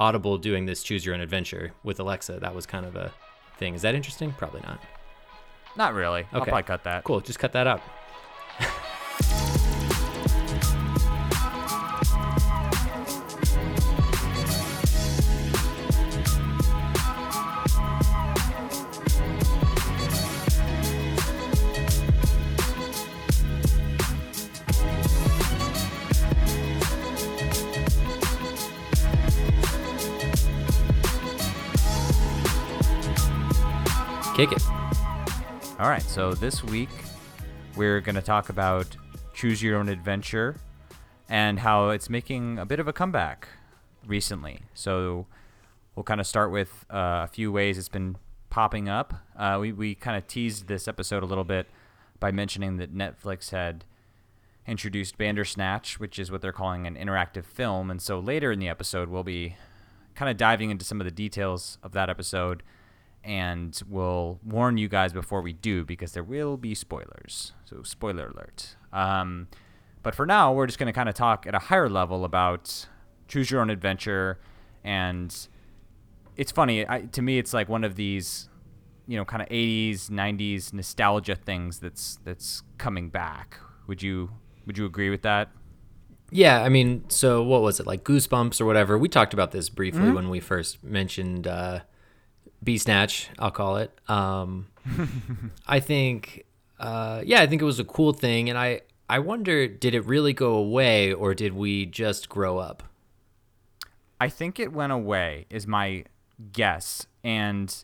Audible doing this choose your own adventure with Alexa. That was kind of a thing. Is that interesting? Probably not. Not really. Okay. I'll probably cut that. Cool. Just cut that out. All right, so this week we're going to talk about Choose Your Own Adventure and how it's making a bit of a comeback recently. So we'll kind of start with uh, a few ways it's been popping up. Uh, we we kind of teased this episode a little bit by mentioning that Netflix had introduced Bandersnatch, which is what they're calling an interactive film. And so later in the episode, we'll be kind of diving into some of the details of that episode and we'll warn you guys before we do because there will be spoilers. So, spoiler alert. Um, but for now, we're just going to kind of talk at a higher level about choose your own adventure. And it's funny, I, to me, it's like one of these, you know, kind of 80s, 90s nostalgia things that's that's coming back. Would you would you agree with that? Yeah, I mean, so what was it like Goosebumps or whatever? We talked about this briefly Mm-hmm. when we first mentioned uh, Bee Snatch. I'll call it. Um, I think, uh, yeah, I think it was a cool thing, and I I wonder, did it really go away, or did we just grow up? I think it went away, is my guess. And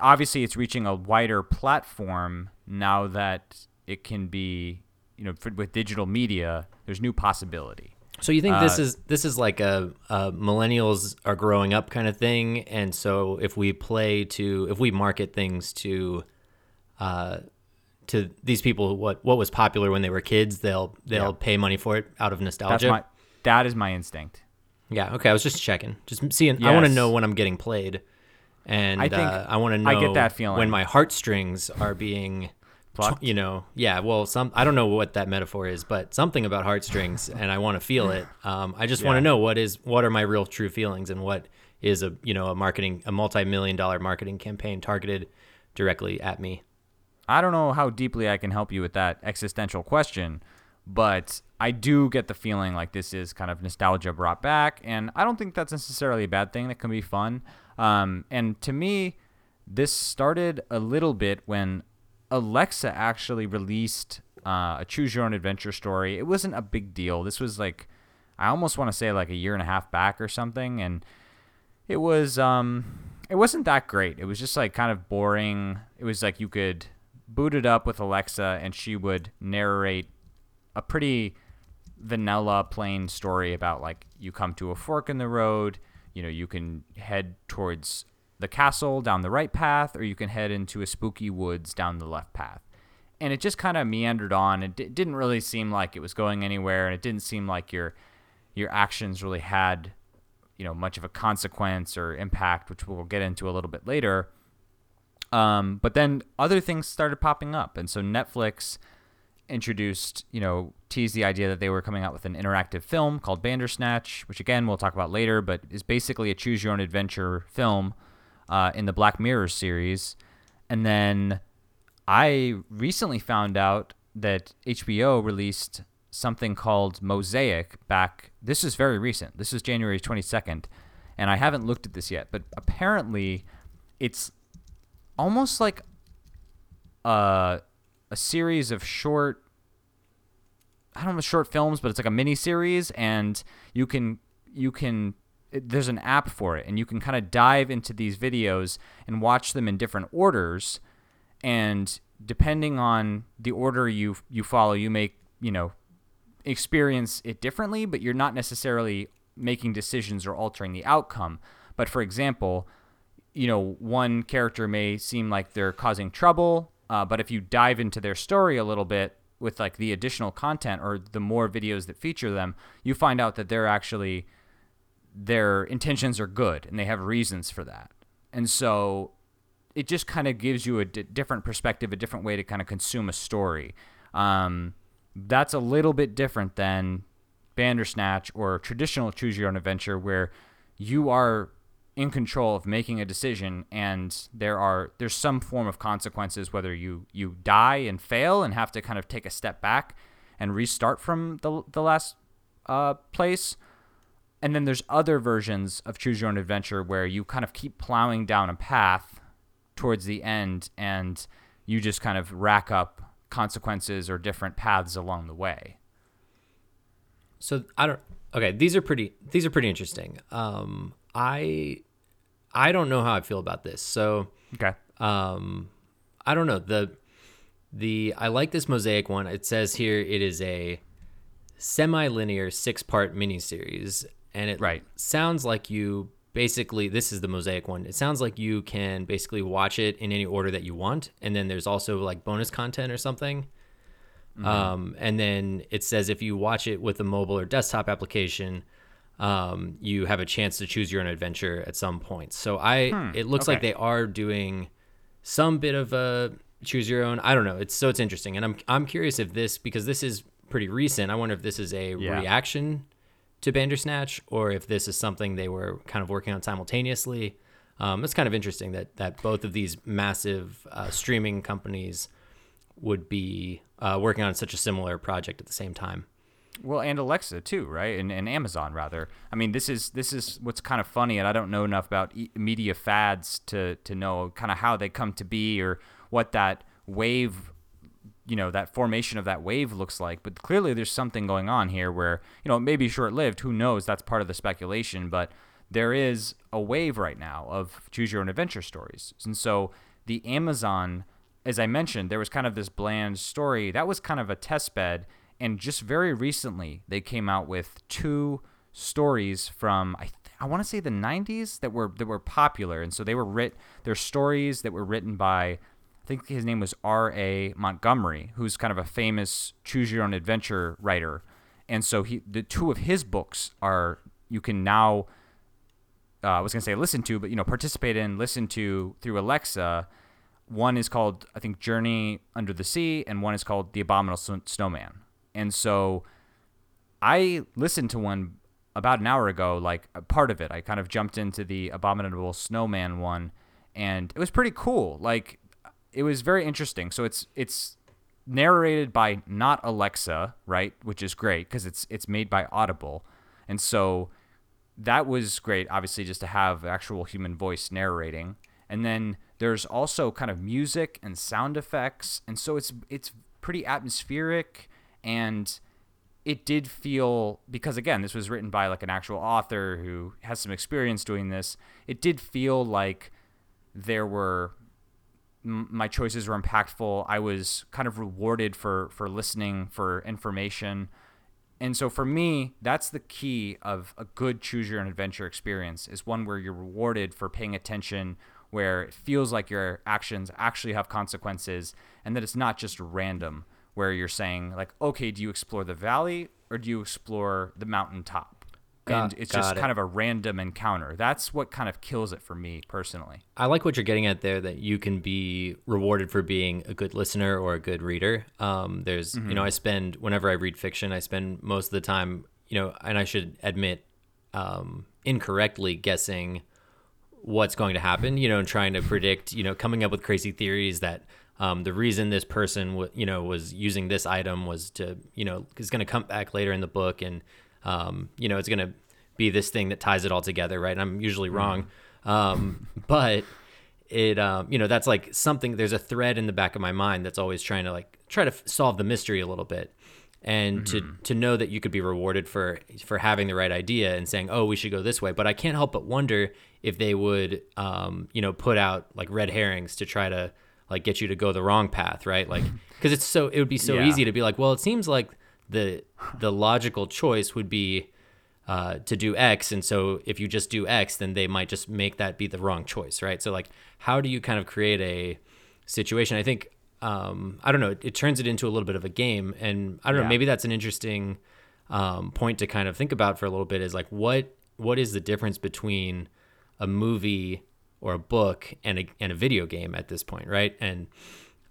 obviously, it's reaching a wider platform now that it can be, you know, for, with digital media, there's new possibility. So you think this Uh, is this is like a, a millennials are growing up kind of thing, and so if we play to if we market things to, uh, to these people, what what was popular when they were kids, they'll they'll Yeah. pay money for it out of That's nostalgia. my that is my instinct. yeah. Okay. I was just checking, just seeing. I want to know when I'm getting played, and I think uh, I want to know. I get that feeling. when my heartstrings are being. You know, yeah. Well, some I don't know what that metaphor is, but something about heartstrings, and I want to feel it. Um, I just want to know what is what are my real true feelings, and what is a you know a marketing a multi million dollar marketing campaign targeted directly at me. I don't know how deeply I can help you with that existential question, but I do get the feeling like this is kind of nostalgia brought back, and I don't think that's necessarily a bad thing. That can be fun. Um, and to me, this started a little bit when Alexa actually released uh, a Choose Your Own Adventure story. It wasn't a big deal. This was like, I almost want to say like a year and a half back or something, and it was um it wasn't that great. It was just like kind of boring. It was like you could boot it up with Alexa and she would narrate a pretty vanilla plain story about like you come to a fork in the road, you know, you can head towards the castle down the right path or you can head into a spooky woods down the left path. And it just kind of meandered on. It d- didn't really seem like it was going anywhere and it didn't seem like your your actions really had you know much of a consequence or impact, which we'll get into a little bit later. Um, but then other things started popping up, and so Netflix introduced, you know, teased the idea that they were coming out with an interactive film called Bandersnatch, which again we'll talk about later, but is basically a choose your own adventure film uh, in the Black Mirror series. And then I recently found out that HBO released something called Mosaic back. This is very recent. This is January 22nd, and I haven't looked at this yet, but apparently it's almost like a, a series of short I don't know short films, but it's like a mini series, and you can you can it, there's an app for it, and you can kind of dive into these videos and watch them in different orders, and depending on the order you you follow, you may you know experience it differently, but you're not necessarily making decisions or altering the outcome. But for example, you know, one character may seem like they're causing trouble, uh, but if you dive into their story a little bit with like the additional content or the more videos that feature them, you find out that they're actually their intentions are good and they have reasons for that. And so it just kind of gives you a d- different perspective, a different way to kind of consume a story. Um, that's a little bit different than Bandersnatch or traditional Choose Your Own Adventure, where you are in control of making a decision and there are there's some form of consequences whether you you die and fail and have to kind of take a step back and restart from the the last uh, place and then there's other versions of choose your own adventure where you kind of keep plowing down a path towards the end and you just kind of rack up consequences or different paths along the way So I don't. Okay, these are pretty. These are pretty interesting. Um, I, I don't know how I feel about this. So, okay um, I don't know the, the I like this mosaic one. It says here it is a semi-linear six-part miniseries, and it Right. sounds like you basically this is the mosaic one. It sounds like you can basically watch it in any order that you want, and then there's also like bonus content or something. Um, and then it says if you watch it with a mobile or desktop application, um, you have a chance to choose your own adventure at some point. So I, it looks like they are doing some bit of a choose your own. I don't know. It's so it's interesting, and I'm I'm curious if this because this is pretty recent. I wonder if this is a Yeah. reaction to Bandersnatch or if this is something they were kind of working on simultaneously. Um, it's kind of interesting that that both of these massive uh, streaming companies would be uh, working on such a similar project at the same time. Well, and Alexa too, right? And, and Amazon rather. I mean, this is this is what's kind of funny, and I don't know enough about e- media fads to to know kind of how they come to be or what that wave, you know, that formation of that wave looks like. But clearly, there's something going on here where you know it may be short lived. Who knows? That's part of the speculation, but there is a wave right now of choose your own adventure stories, and so the Amazon as I mentioned, there was kind of this bland story that was kind of a test bed, and just very recently they came out with two stories from I I want to say the 90s that were that were popular, and so they were writ they're stories that were written by think his name was R. A. Montgomery, who's kind of a famous choose your own adventure writer, and so he the two of his books are you can now uh, I was gonna say listen to, but you know participate in, listen to through Alexa one is called I think Journey Under the Sea, and one is called The Abominable Snowman. And so I listened to one about an hour ago, like a part of it. I kind of jumped into the Abominable Snowman one, and it was pretty cool. Like it was very interesting. So it's it's narrated by not Alexa, right? Which is great because it's it's made by Audible, and so that was great. Obviously, just to have actual human voice narrating, and then there's also kind of music and sound effects, and so it's it's pretty atmospheric and it did feel because again this was written by like an actual author who has some experience doing this it did feel like there were my choices were impactful. I was kind of rewarded for for listening for information. And so for me that's the key of a good choose your own adventure experience is one where you're rewarded for paying attention where it feels like your actions actually have consequences and that it's not just random where you're saying like okay do you explore the valley or do you explore the mountaintop Got- and it's just it. kind of a random encounter that's what kind of kills it for me personally I like what you're getting at there that you can be rewarded for being a good listener or a good reader. Um, there's, you know, I spend, whenever I read fiction, I spend most of the time, you know, and I should admit, um, incorrectly guessing what's going to happen, you know, and trying to predict, you know, coming up with crazy theories that um, the reason this person, w- you know, was using this item was to, you know, is going to come back later in the book and, um, you know, it's going to be this thing that ties it all together, right? And I'm usually wrong. Um, but it, um, you know, that's like something, there's a thread in the back of my mind that's always trying to like try to f- solve the mystery a little bit and to to know that you could be rewarded for for having the right idea and saying oh we should go this way but i can't help but wonder if they would um you know put out like red herrings to try to like get you to go the wrong path right like because it's so it would be so Yeah. easy to be like well it seems like the the logical choice would be uh, to do X, and so if you just do X, then they might just make that be the wrong choice, right? So like, how do you kind of create a situation? I think um, I don't know. It, it turns it into a little bit of a game, and I don't know. Maybe that's an interesting um, point to kind of think about for a little bit. Is like what what is the difference between a movie or a book and a and a video game at this point, right? And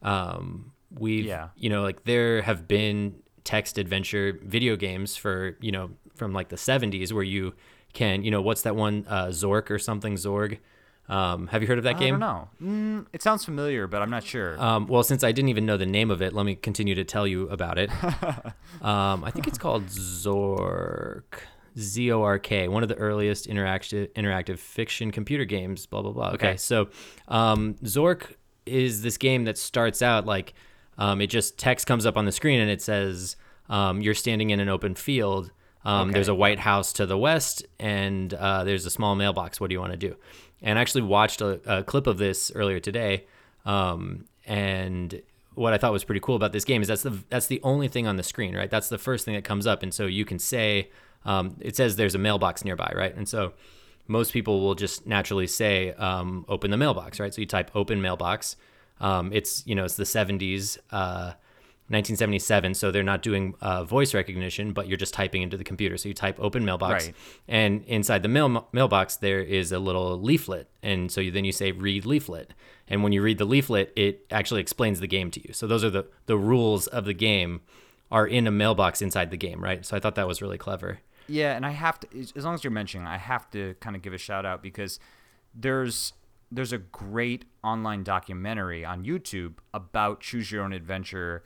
um, we've Yeah. you know like there have been text adventure video games for you know from like the 70s where you can you know what's that one uh, Zork or something Zorg? Um, have you heard of that I game? don't know. Mm, it sounds familiar, but I'm not sure. Um, well, since I didn't even know the name of it, let me continue to tell you about it. um, I think it's called Zork, Z O R K, one of the earliest interactive interactive fiction computer games. Blah blah blah. Okay, Okay. so um, Zork is this game that starts out like um, it just text comes up on the screen and it says um, you're standing in an open field. Um, There's a White House to the west, and uh, there's a small mailbox. What do you want to do? And I actually watched a, a clip of this earlier today. Um, and what I thought was pretty cool about this game is that's the that's the only thing on the screen, right? That's the first thing that comes up, and so you can say um, it says there's a mailbox nearby, right? And so most people will just naturally say um, open the mailbox, right? So you type open mailbox. Um, it's you know it's the 70s. Uh, 1977, so they're not doing uh, voice recognition, but you're just typing into the computer. So you type open mailbox, Right. and inside the mail mailbox there is a little leaflet, and so you, then you say read leaflet, and when you read the leaflet, it actually explains the game to you. So those are the the rules of the game are in a mailbox inside the game, right? So I thought that was really clever. Yeah, and I have to as as long as you're mentioning, I have to kind of give a shout out because there's there's a great online documentary on YouTube about choose your own adventure,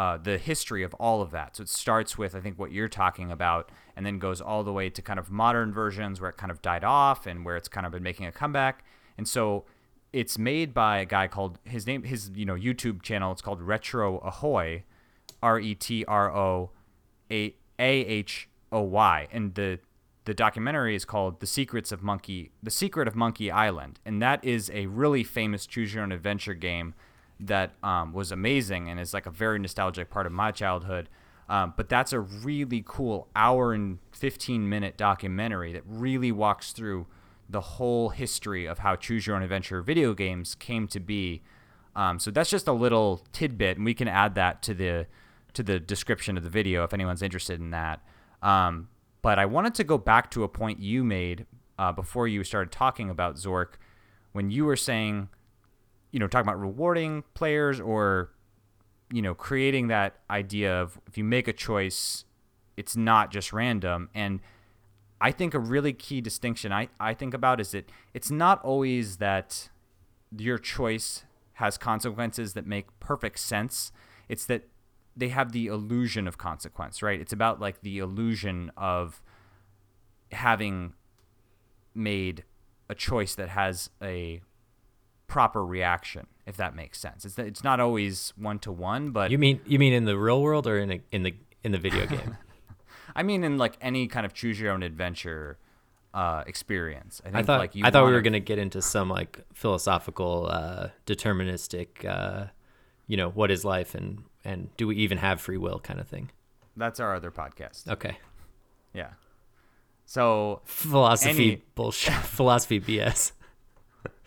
uh, the history of all of that. So it starts with I think what you're talking about, and then goes all the way to kind of modern versions where it kind of died off and where it's kind of been making a comeback. And so it's made by a guy called his name his you know YouTube channel. It's called Retro Ahoy, R E T R O A H O Y, and the the documentary is called "The Secrets of Monkey," "The Secret of Monkey Island," and that is a really famous choose your own adventure game that um, was amazing and is like a very nostalgic part of my childhood. Um, but that's a really cool hour and 15 minute documentary that really walks through the whole history of how choose your own adventure video games came to be. Um, so that's just a little tidbit, and we can add that to the to the description of the video if anyone's interested in that. Um, but I wanted to go back to a point you made uh, before you started talking about Zork, when you were saying, you know, talking about rewarding players or, you know, creating that idea of if you make a choice, it's not just random. And I think a really key distinction I, I think about is that it's not always that your choice has consequences that make perfect sense. It's that they have the illusion of consequence, right? It's about like the illusion of having made a choice that has a proper reaction, if that makes sense. It's it's not always one to one, but You mean you mean in the real world or in a, in the in the video game? I mean in like any kind of choose your own adventure uh, experience. I think I thought like you I thought we were gonna get into some like philosophical, uh, deterministic, uh, you know, what is life and and do we even have free will kind of thing. That's our other podcast. Okay, Yeah. So philosophy Any- bullshit, philosophy BS.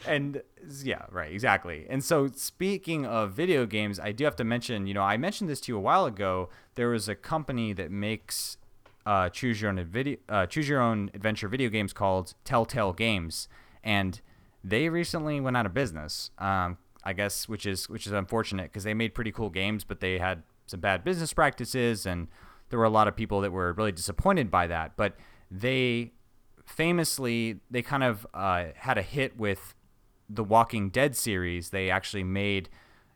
And yeah, right, exactly. And so speaking of video games, I do have to mention, you know, I mentioned this to you a while ago. There was a company that makes uh, choose your own video, uh, choose your own adventure video games called Telltale Games, and they recently went out of business. Um, I guess, which is which is unfortunate because they made pretty cool games, but they had some bad business practices, and there were a lot of people that were really disappointed by that. But they famously they kind of uh, had a hit with the Walking Dead series. They actually made,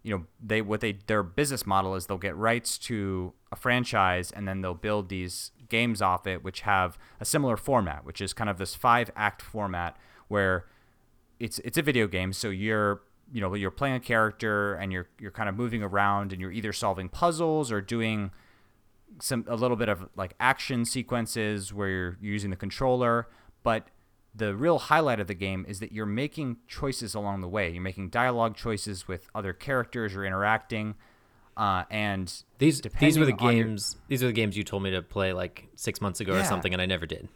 you know, they what they their business model is they'll get rights to a franchise and then they'll build these games off it, which have a similar format, which is kind of this five act format where it's it's a video game, so you're you know you're playing a character and you're you're kind of moving around and you're either solving puzzles or doing some a little bit of like action sequences where you're using the controller, but the real highlight of the game is that you're making choices along the way. You're making dialogue choices with other characters. You're interacting, uh, and These these were the on your- games. These are the games you told me to play like six months ago or something, and I never did.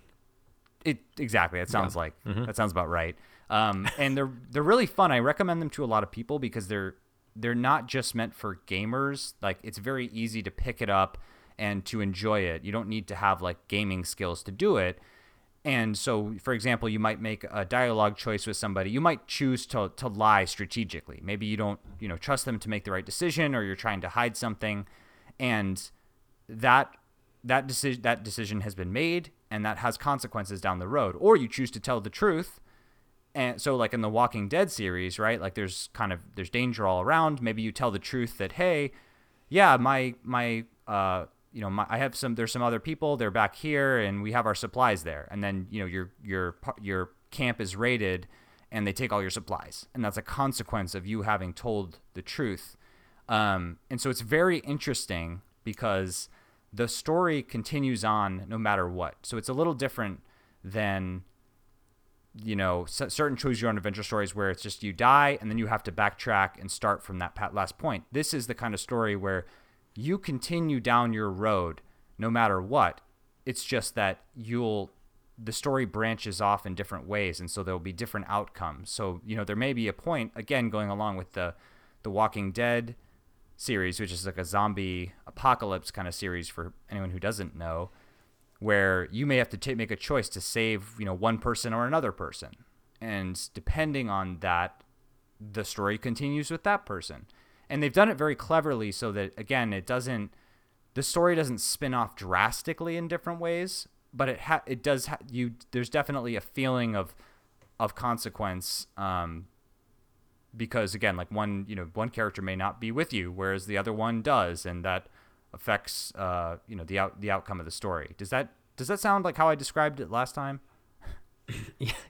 It exactly. That sounds like Mm-hmm. that sounds about right. Um, and they're they're really fun. I recommend them to a lot of people because they're they're not just meant for gamers. Like it's very easy to pick it up and to enjoy it. You don't need to have like gaming skills to do it. And so, for example, you might make a dialogue choice with somebody. You might choose to, to lie strategically. Maybe you don't, you know, trust them to make the right decision, or you're trying to hide something, and that that decision that decision has been made. and that has consequences down the road. Or you choose to tell the truth. And so like in the Walking Dead series, right? Like there's kind of there's danger all around. Maybe you tell the truth that hey, yeah, my my uh you know, my, I have some there's some other people, they're back here and we have our supplies there. And then, you know, your your your camp is raided and they take all your supplies. And that's a consequence of you having told the truth. Um, and so it's very interesting because the story continues on no matter what. So it's a little different than you know certain choose your own adventure stories where it's just you die and then you have to backtrack and start from that last point. This is the kind of story where you continue down your road no matter what. It's just that you'll the story branches off in different ways and so there'll be different outcomes. So, you know, there may be a point again going along with the the Walking Dead series, which is like a zombie apocalypse kind of series for anyone who doesn't know, where you may have to t- make a choice to save, you know, one person or another person. And depending on that, the story continues with that person. And they've done it very cleverly so that again, it doesn't the story doesn't spin off drastically in different ways, but it ha- it does ha- you there's definitely a feeling of of consequence um, because again like one you know one character may not be with you whereas the other one does and that affects uh, you know the out the outcome of the story. Does that does that sound like how i described it last time?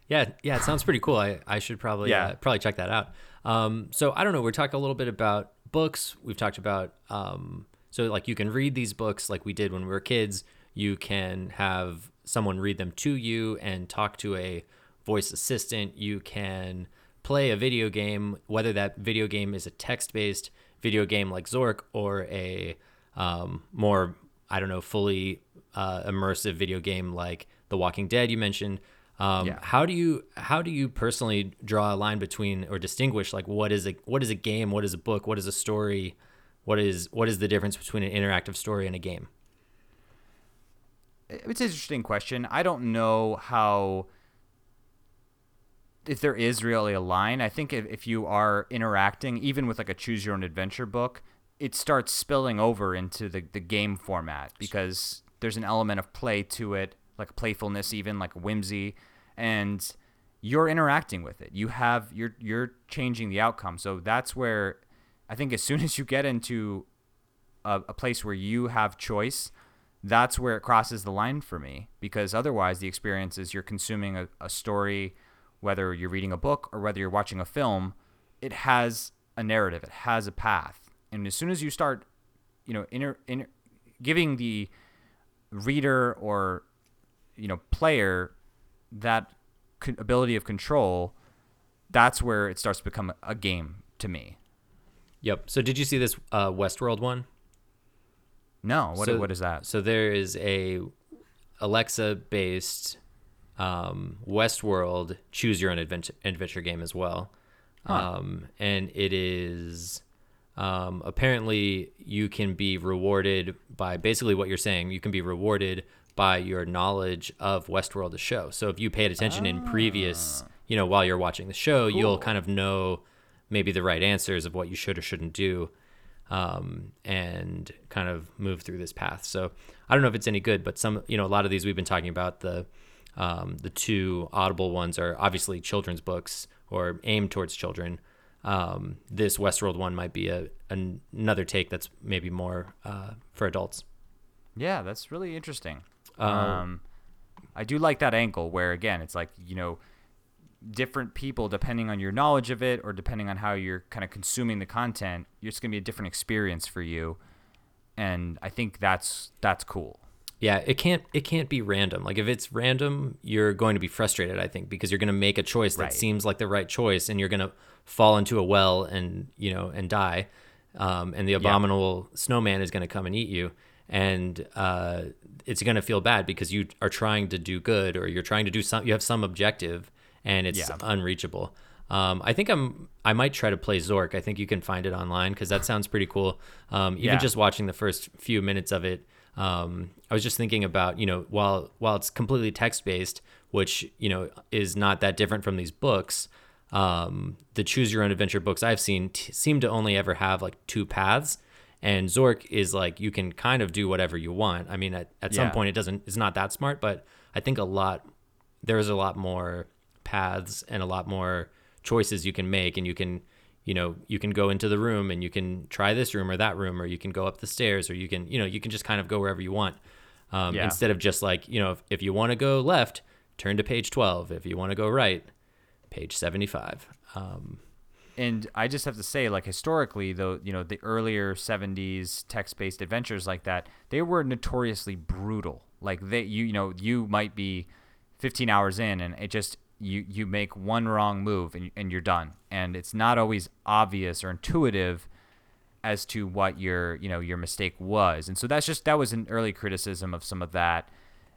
Yeah yeah it sounds pretty cool. I, I should probably yeah. Uh, probably check that out um, so i don't know we're talking a little bit about books. We've talked about um, so like you can read these books like we did when we were kids. You can have someone read them to you and talk to a voice assistant. You can play a video game, whether that video game is a text based video game like Zork or a um, more, I don't know, fully uh, immersive video game like The Walking Dead you mentioned. Um, yeah. How do you how do you personally draw a line between or distinguish like what is a what is a game, what is a book, what is a story, what is what is the difference between an interactive story and a game? It's an interesting question. I don't know how if there is really a line, I think if, if you are interacting, even with like a choose your own adventure book, it starts spilling over into the, the game format because there's an element of play to it, like playfulness, even like whimsy, and you're interacting with it. You have you're you're changing the outcome. So that's where I think as soon as you get into a, a place where you have choice, that's where it crosses the line for me because otherwise the experience is you're consuming a, a story whether you're reading a book or whether you're watching a film, it has a narrative, it has a path. And as soon as you start, you know, inter, inter, giving the reader or you know player that ability of control, that's where it starts to become a game to me. Yep. So did you see this uh, Westworld one? No. What so, what is that? So there is a Alexa based um, Westworld Choose Your Own Adventure, adventure game as well. Huh. Um, and it is um, apparently you can be rewarded by basically what you're saying. You can be rewarded by your knowledge of Westworld, the show. So if you paid attention in previous, ah. you know, while you're watching the show, cool. you'll kind of know maybe the right answers of what you should or shouldn't do. Um, and kind of move through this path. So I don't know if it's any good, but some, you know, a lot of these we've been talking about the um, the two Audible ones are obviously children's books or aimed towards children. Um, this Westworld one might be a, an, another take that's maybe more uh, for adults. Yeah, that's really interesting. Um, um, I do like that angle where again, it's like you know, different people depending on your knowledge of it or depending on how you're kind of consuming the content, it's going to be a different experience for you. And I think that's that's cool yeah it can't it can't be random like if it's random you're going to be frustrated i think because you're going to make a choice that right. seems like the right choice and you're going to fall into a well and you know and die um, and the abominable yeah. snowman is going to come and eat you and uh, it's going to feel bad because you are trying to do good or you're trying to do some you have some objective and it's yeah. unreachable um, I think I'm. I might try to play Zork. I think you can find it online because that sounds pretty cool. Um, even yeah. just watching the first few minutes of it, um, I was just thinking about, you know, while while it's completely text based, which you know is not that different from these books, um, the choose your own adventure books I've seen t- seem to only ever have like two paths, and Zork is like you can kind of do whatever you want. I mean, at, at some yeah. point it doesn't, it's not that smart, but I think a lot there's a lot more paths and a lot more choices you can make and you can you know you can go into the room and you can try this room or that room or you can go up the stairs or you can you know you can just kind of go wherever you want um, Yeah. instead of just like you know if, if you want to go left turn to page 12 if you want to go right page 75 um, and I just have to say, like historically, though, you know, the earlier '70s text-based adventures like that, they were notoriously brutal. Like they, you, you know, you might be 15 hours in, and it just you you make one wrong move and and you're done. And it's not always obvious or intuitive as to what your you know your mistake was. And so that's just that was an early criticism of some of that,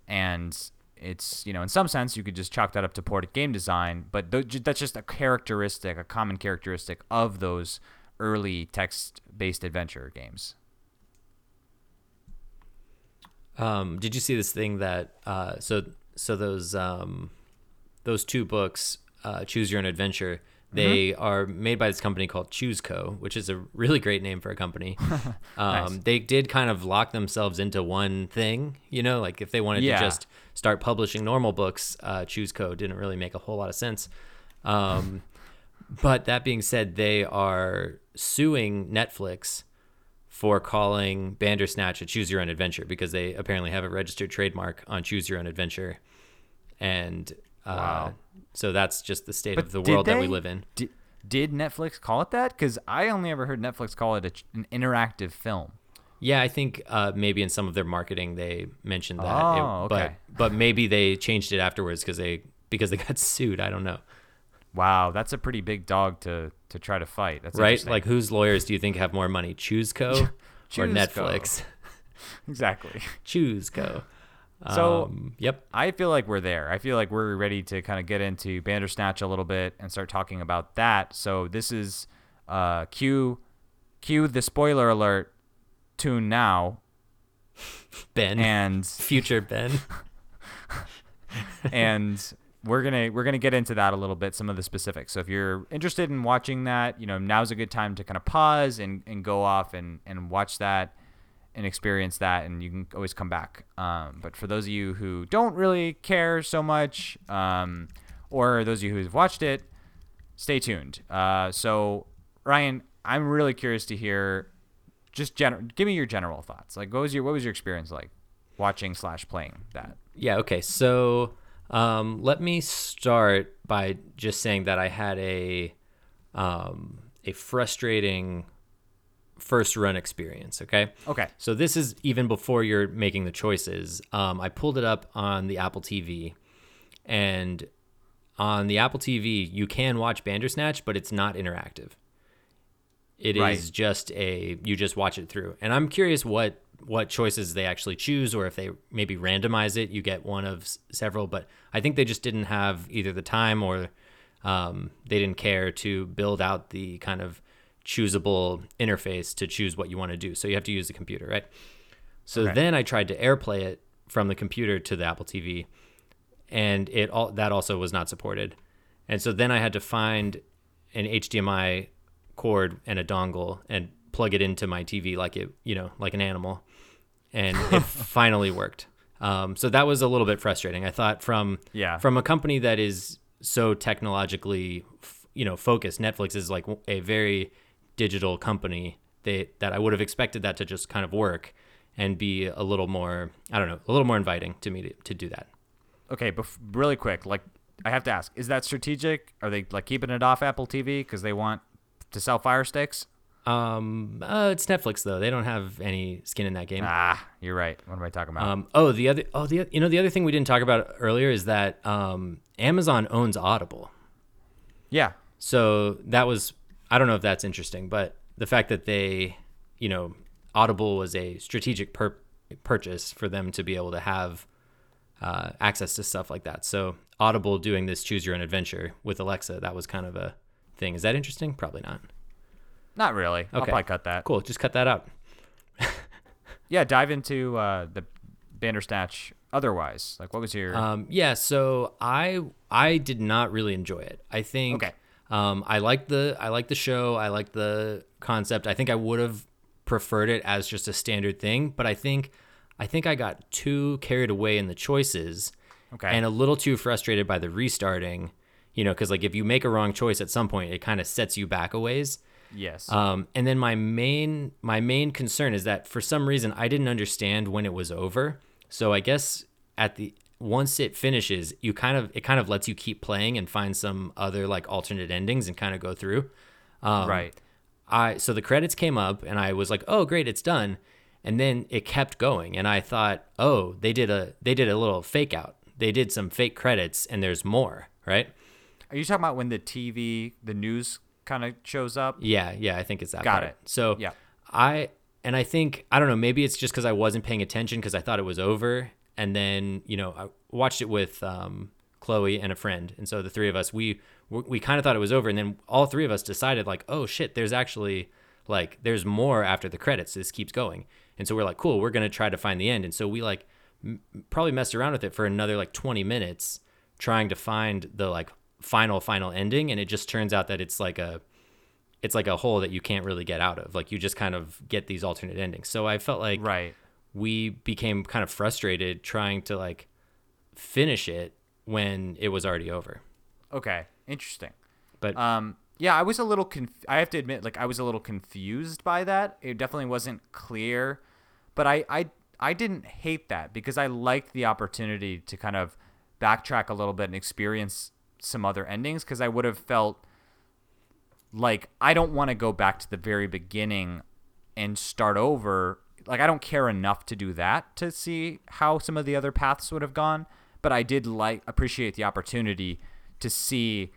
and it's you know in some sense you could just chalk that up to poor game design but th- that's just a characteristic a common characteristic of those early text-based adventure games Um, did you see this thing that uh, so so those um, those two books, uh, Choose Your Own Adventure, they are made by this company called ChooseCo, which is a really great name for a company. um, They did kind of lock themselves into one thing, you know, like if they wanted Yeah. to just start publishing normal books, uh, ChooseCo didn't really make a whole lot of sense. Um, but that being said, they are suing Netflix for calling Bandersnatch a choose your own adventure because they apparently have a registered trademark on choose your own adventure. And uh, Wow. so that's just the state But of the world that we live in. Did, did netflix call it that because i only ever heard netflix call it a, an interactive film Yeah, I think uh, maybe in some of their marketing they mentioned that. Oh, but okay. but maybe they changed it afterwards because they because they got sued. I don't know. wow that's a pretty big dog to to try to fight that's right? Like whose lawyers do you think have more money, ChooseCo or Netflix? exactly ChooseCo. So- Um, yep. I feel like we're there. I feel like we're ready to kind of get into Bandersnatch a little bit and start talking about that. So this is uh, cue, cue the spoiler alert tune now, Ben. and future Ben. and we're gonna we're gonna get into that a little bit, some of the specifics. So if you're interested in watching that, you know now's a good time to kind of pause and, and go off and, and watch that and experience that, and you can always come back. Um, but for those of you who don't really care so much, um, or those of you who've watched it, stay tuned. Uh, so Ryan, I'm really curious to hear just general. Give me your general thoughts. Like, what was your what was your experience like watching slash playing that? Yeah, okay. So um, let me start by just saying that I had a um, a frustrating first run experience. Okay. Okay. So this is even before you're making the choices. Um, I pulled it up on the Apple TV, and on the Apple TV you can watch Bandersnatch, but it's not interactive. It is Right. just a you just watch it through. And I'm curious what what choices they actually choose or if they maybe randomize it, you get one of s- several, but I think they just didn't have either the time or um, they didn't care to build out the kind of choosable interface to choose what you want to do. So you have to use the computer, right? So Okay. then I tried to AirPlay it from the computer to the Apple TV, and it all that also was not supported. And so then I had to find an HDMI cord and a dongle and plug it into my TV like it, you know, like an animal, and it finally worked. Um, so that was a little bit frustrating. I thought from Yeah. from a company that is so technologically, f- you know, focused. Netflix is like a very digital company. They that I would have expected that to just kind of work and be a little more, I don't know, a little more inviting to me to, to do that. Okay, bef- really quick, like I have to ask, is that strategic? Are they like keeping it off Apple TV because they want to sell Fire Sticks? Um, uh, it's Netflix though; they don't have any skin in that game. Ah, you're right. What am I talking about? Um, oh, the other, oh, the you know the other thing we didn't talk about earlier is that um, Amazon owns Audible. yeah, So that was I don't know if that's interesting, but the fact that they, you know, Audible was a strategic pur- purchase for them to be able to have uh, access to stuff like that. So Audible doing this choose your own adventure with Alexa, that was kind of a thing. Is that interesting? Probably not. not really. Okay. I'll probably cut that. Cool. Just cut that out. Yeah, dive into uh, the Bandersnatch. Otherwise, like, what was your? Um, yeah, so I I did not really enjoy it. I think Okay. um, I like the I like the show. I like the concept. I think I would have preferred it as just a standard thing, but I think I think I got too carried away in the choices Okay. And a little too frustrated by the restarting, you know, because like if you make a wrong choice at some point, it kind of sets you back a ways. yes. Um, and then my main my main concern is that for some reason I didn't understand when it was over. So I guess at the once it finishes, you kind of it kind of lets you keep playing and find some other like alternate endings and kind of go through. Um, right. I so the credits came up and I was like, "Oh, great, it's done." And then it kept going and I thought, "Oh, they did a they did a little fake out. They did some fake credits and there's more, right?" Are you talking about when the TV, the news kind of shows up? Yeah, yeah, I think it's that Got part. it. So Yeah. I and I think I don't know, maybe it's just because I wasn't paying attention because I thought it was over. And then, you know, I watched it with um, Chloe and a friend. And so the three of us, we we, we kind of thought it was over. And then all three of us decided like, oh shit, there's actually like there's more after the credits. This keeps going. And so we're like, cool, we're gonna try to find the end. And so we like m- probably messed around with it for another like 20 minutes trying to find the like final final ending and it just turns out that it's like a it's like a hole that you can't really get out of like you just kind of get these alternate endings so i felt like Right. we became kind of frustrated trying to like finish it when it was already over Okay. Interesting. but Um, yeah, I was a little conf- I have to admit, like I was a little confused by that. It definitely wasn't clear, but I, I, I didn't hate that because I liked the opportunity to kind of backtrack a little bit and experience some other endings because I would have felt like I don't want to go back to the very beginning and start over. Like I don't care enough to do that to see how some of the other paths would have gone, but I did like appreciate the opportunity to see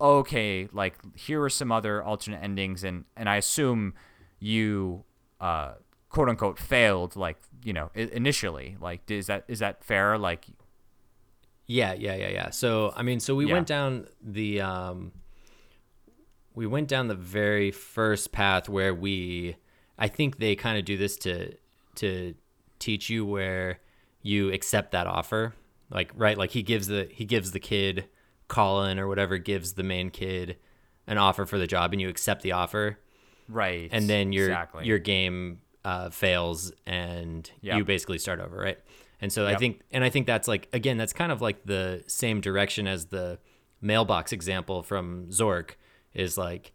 okay, like here are some other alternate endings and and I assume you uh quote unquote failed like, you know, initially. Like is that is that fair like yeah yeah yeah yeah so i mean so we Yeah. went down the um we went down the very first path where we i think they kind of do this to to teach you where you accept that offer like right like he gives the he gives the kid colin or whatever gives the main kid an offer for the job and you accept the offer right and then your exactly. your game uh, fails and Yep. you basically start over, right? And so I think, and I think that's like again, that's kind of like the same direction as the mailbox example from Zork is like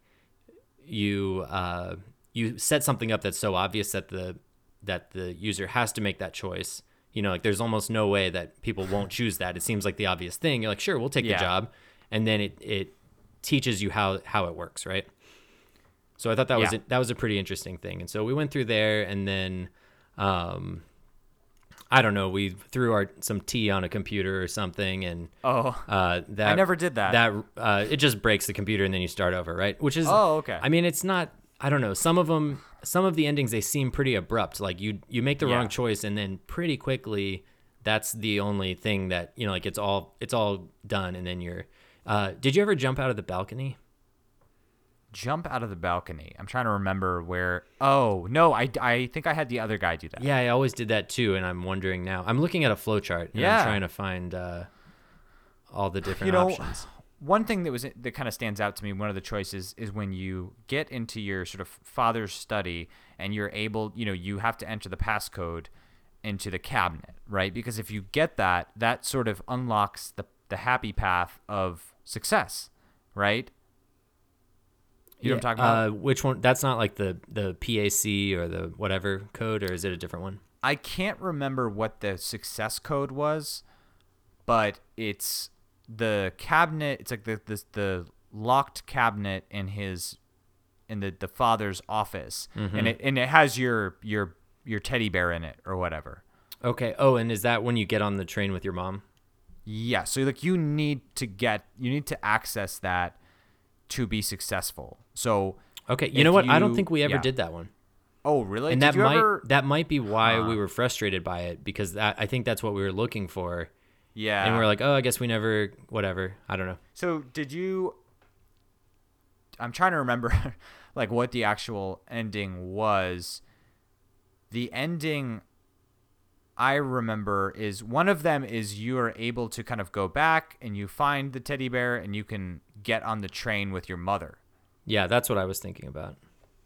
you uh, you set something up that's so obvious that the that the user has to make that choice. You know, like there's almost no way that people won't choose that. It seems like the obvious thing. You're like, sure, we'll take Yeah. the job, and then it it teaches you how how it works, right? So I thought that was a, that was a pretty interesting thing. And so we went through there, and then, um, I don't know, we threw our some tea on a computer or something, and Oh. uh, that I never did that. That uh, it just breaks the computer, and then you start over, right? Which is Oh, okay. I mean, it's not. I don't know. Some of them, some of the endings, they seem pretty abrupt. Like you you make the Yeah. wrong choice, and then pretty quickly, that's the only thing that you know. Like it's all it's all done, and then you're. Uh, did you ever jump out of the balcony? Jump out of the balcony. I'm trying to remember where. Oh no, I, I think I had the other guy do that. Yeah, I always did that too, and I'm wondering now. I'm looking at a flowchart, and Yeah. I'm trying to find uh, all the different you know, options. one thing that was that kind of stands out to me. One of the choices is when you get into your sort of father's study and you're able, you know, you have to enter the passcode into the cabinet, right? Because if you get that, that sort of unlocks the the happy path of success, right? You know what I'm talking about? Uh, which one? That's not like the the PAC or the whatever code, or is it a different one? I can't remember what the success code was, but it's the cabinet. It's like the the, the locked cabinet in his in the, the father's office, and it and it has your your your teddy bear in it or whatever. Okay. Oh, and is that when you get on the train with your mom? Yeah, so like you need to get you need to access that to be successful. So Okay. You know what? I don't think we ever yeah. did that one. oh really? and Did that you might ever? that might be why Huh. we were frustrated by it because that I think that's what we were looking for, yeah. and we're like, oh, I guess we never, whatever. I don't know. So did you? I'm trying to remember, like what the actual ending was. The ending I remember is one of them is you are able to kind of go back and you find the teddy bear and you can get on the train with your mother. Yeah, that's what I was thinking about.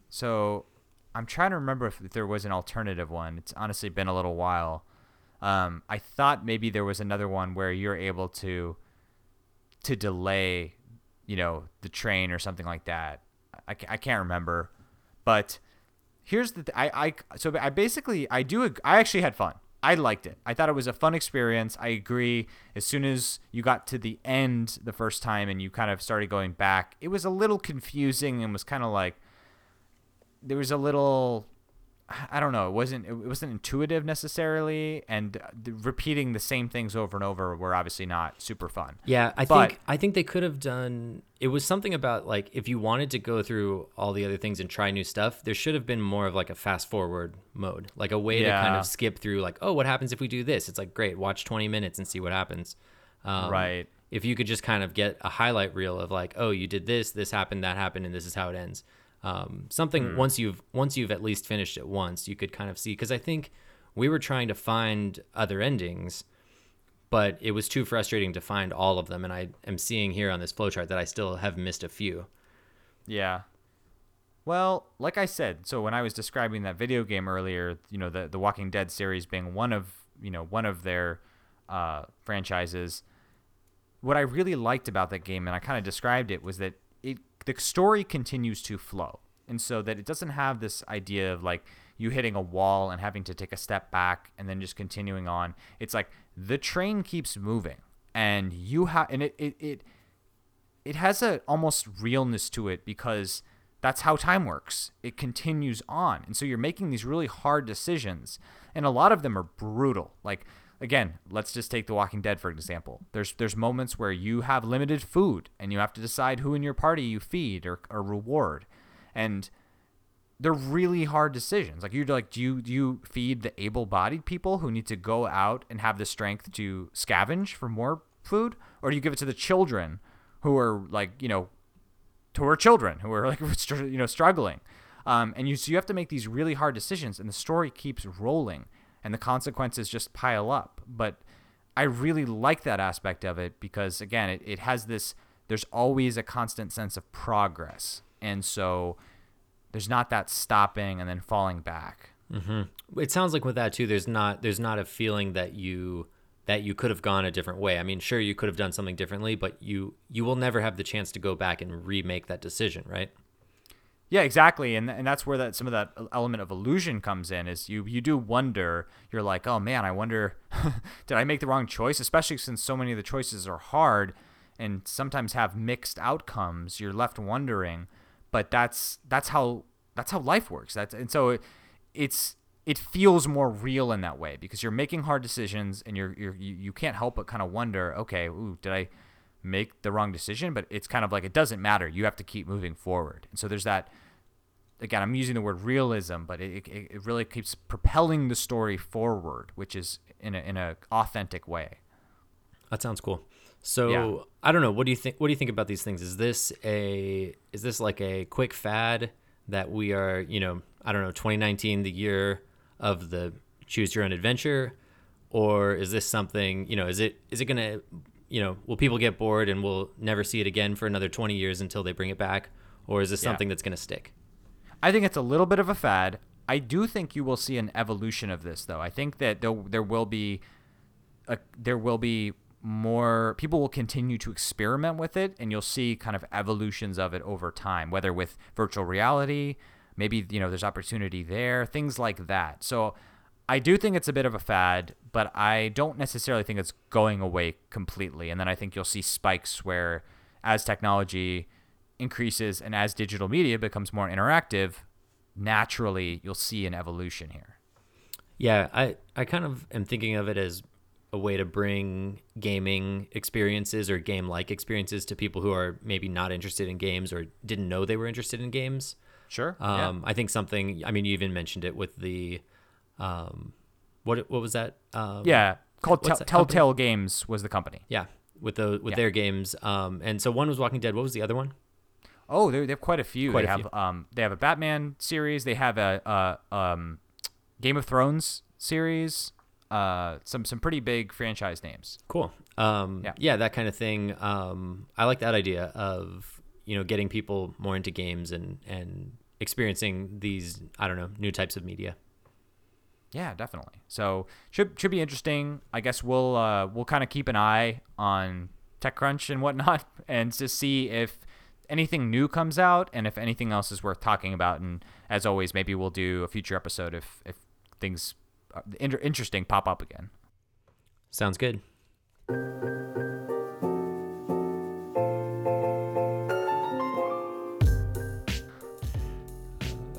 So I'm trying to remember if there was an alternative one. It's honestly been a little while. Um, I thought maybe there was another one where you're able to to delay, you know, the train or something like that. I, I can't remember, but here's the th- I I so I basically I do I actually had fun. I liked it. I thought it was a fun experience. I agree. As soon as you got to the end the first time and you kind of started going back, it was a little confusing and was kind of like there was a little I don't know. It wasn't it wasn't intuitive necessarily, and the, repeating the same things over and over were obviously not super fun. Yeah, I But- think I think they could have done. It was something about like if you wanted to go through all the other things and try new stuff, there should have been more of like a fast forward mode, like a way to kind of skip through. Like, oh, what happens if we do this? It's like great, watch twenty minutes and see what happens. Um, Right. If you could just kind of get a highlight reel of like, oh, you did this, this happened, that happened, and this is how it ends. Um, something Hmm. once you've once you've at least finished it once, you could kind of see because I think we were trying to find other endings but it was too frustrating to find all of them and i am seeing here on this flowchart that i still have missed a few Yeah. Well, like I said, so when I was describing that video game earlier, you know, the the Walking Dead series being one of you know one of their uh, franchises, what I really liked about that game, and I kind of described it, was that the story continues to flow, and so that it doesn't have this idea of like you hitting a wall and having to take a step back and then just continuing on. It's like the train keeps moving, and you have, and it it. it it has a almost realness to it because that's how time works. It continues on. And so you're making these really hard decisions and a lot of them are brutal. Like again, let's just take The Walking Dead for example. There's there's moments where you have limited food and you have to decide who in your party you feed or, or reward. And they're really hard decisions. Like you're like, do you do you feed the able-bodied people who need to go out and have the strength to scavenge for more food, or do you give it to the children who are like you know, who are children who are like you know struggling, um, and you so you have to make these really hard decisions, and the story keeps rolling, and the consequences just pile up. But I really like that aspect of it because again, it, it has this. There's always a constant sense of progress, and so there's not that stopping and then falling back. Mm-hmm. it sounds like with that too there's not there's not a feeling that you that you could have gone a different way i mean sure you could have done something differently but you you will never have the chance to go back and remake that decision right Yeah, exactly, and and that's where that some of that element of illusion comes in. Is you you do wonder. You're like, oh man, I wonder, did I make the wrong choice? Especially since so many of the choices are hard and sometimes have mixed outcomes. You're left wondering, but that's that's how that's how life works. That's and so it, it's it feels more real in that way because you're making hard decisions and you're, you're you you can't help but kind of wonder, okay, ooh, did I make the wrong decision? But it's kind of like it doesn't matter. You have to keep moving forward, and so there's that again, I'm using the word realism, but it, it, it really keeps propelling the story forward, which is in a in a authentic way. That sounds cool. So Yeah. I don't know. What do you think? What do you think about these things? Is this a is this like a quick fad that we are? You know, I don't know. 2019, the year of the choose your own adventure, or is this something? You know, is it is it gonna? You know, will people get bored and we'll never see it again for another 20 years until they bring it back, or is this Yeah. something that's gonna stick? I think it's a little bit of a fad. I do think you will see an evolution of this, though. I think that there, there will be a, there will be more people will continue to experiment with it, and you'll see kind of evolutions of it over time, whether with virtual reality, maybe you know there's opportunity there, things like that. So I do think it's a bit of a fad, but I don't necessarily think it's going away completely. And then I think you'll see spikes where, as technology increases and as digital media becomes more interactive, naturally you'll see an evolution here. Yeah, I, I kind of am thinking of it as a way to bring gaming experiences or game like experiences to people who are maybe not interested in games or didn't know they were interested in games. Sure. Um, I think something, I mean, you even mentioned it with the, um, what, what was that? Um, yeah. Called Tell-? Telltale Games was the company. Yeah. With the, with Yeah. their games. Um, and so one was Walking Dead. What was the other one? Oh, they they have quite a few. Quite they a have few. um they have a Batman series. They have a, a um Game of Thrones series. Uh, some some pretty big franchise names. Cool. Um, Yeah. yeah. that kind of thing. Um, I like that idea of you know getting people more into games and and experiencing these I don't know new types of media. Yeah, definitely. So should should be interesting. I guess we'll uh, we'll kind of keep an eye on TechCrunch and whatnot, and to see if anything new comes out and if anything else is worth talking about. And as always, maybe we'll do a future episode if if things uh, inter- interesting pop up again. Sounds good.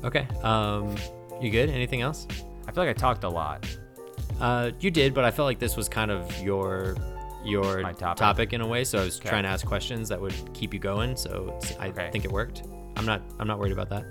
Okay. Um, you good? Anything else? I feel like I talked a lot. Uh, you did, but I felt like this was kind of your your My topic. in a way. So I was Okay. trying to ask questions that would keep you going. So I Okay. think it worked. I'm not I'm not worried about that.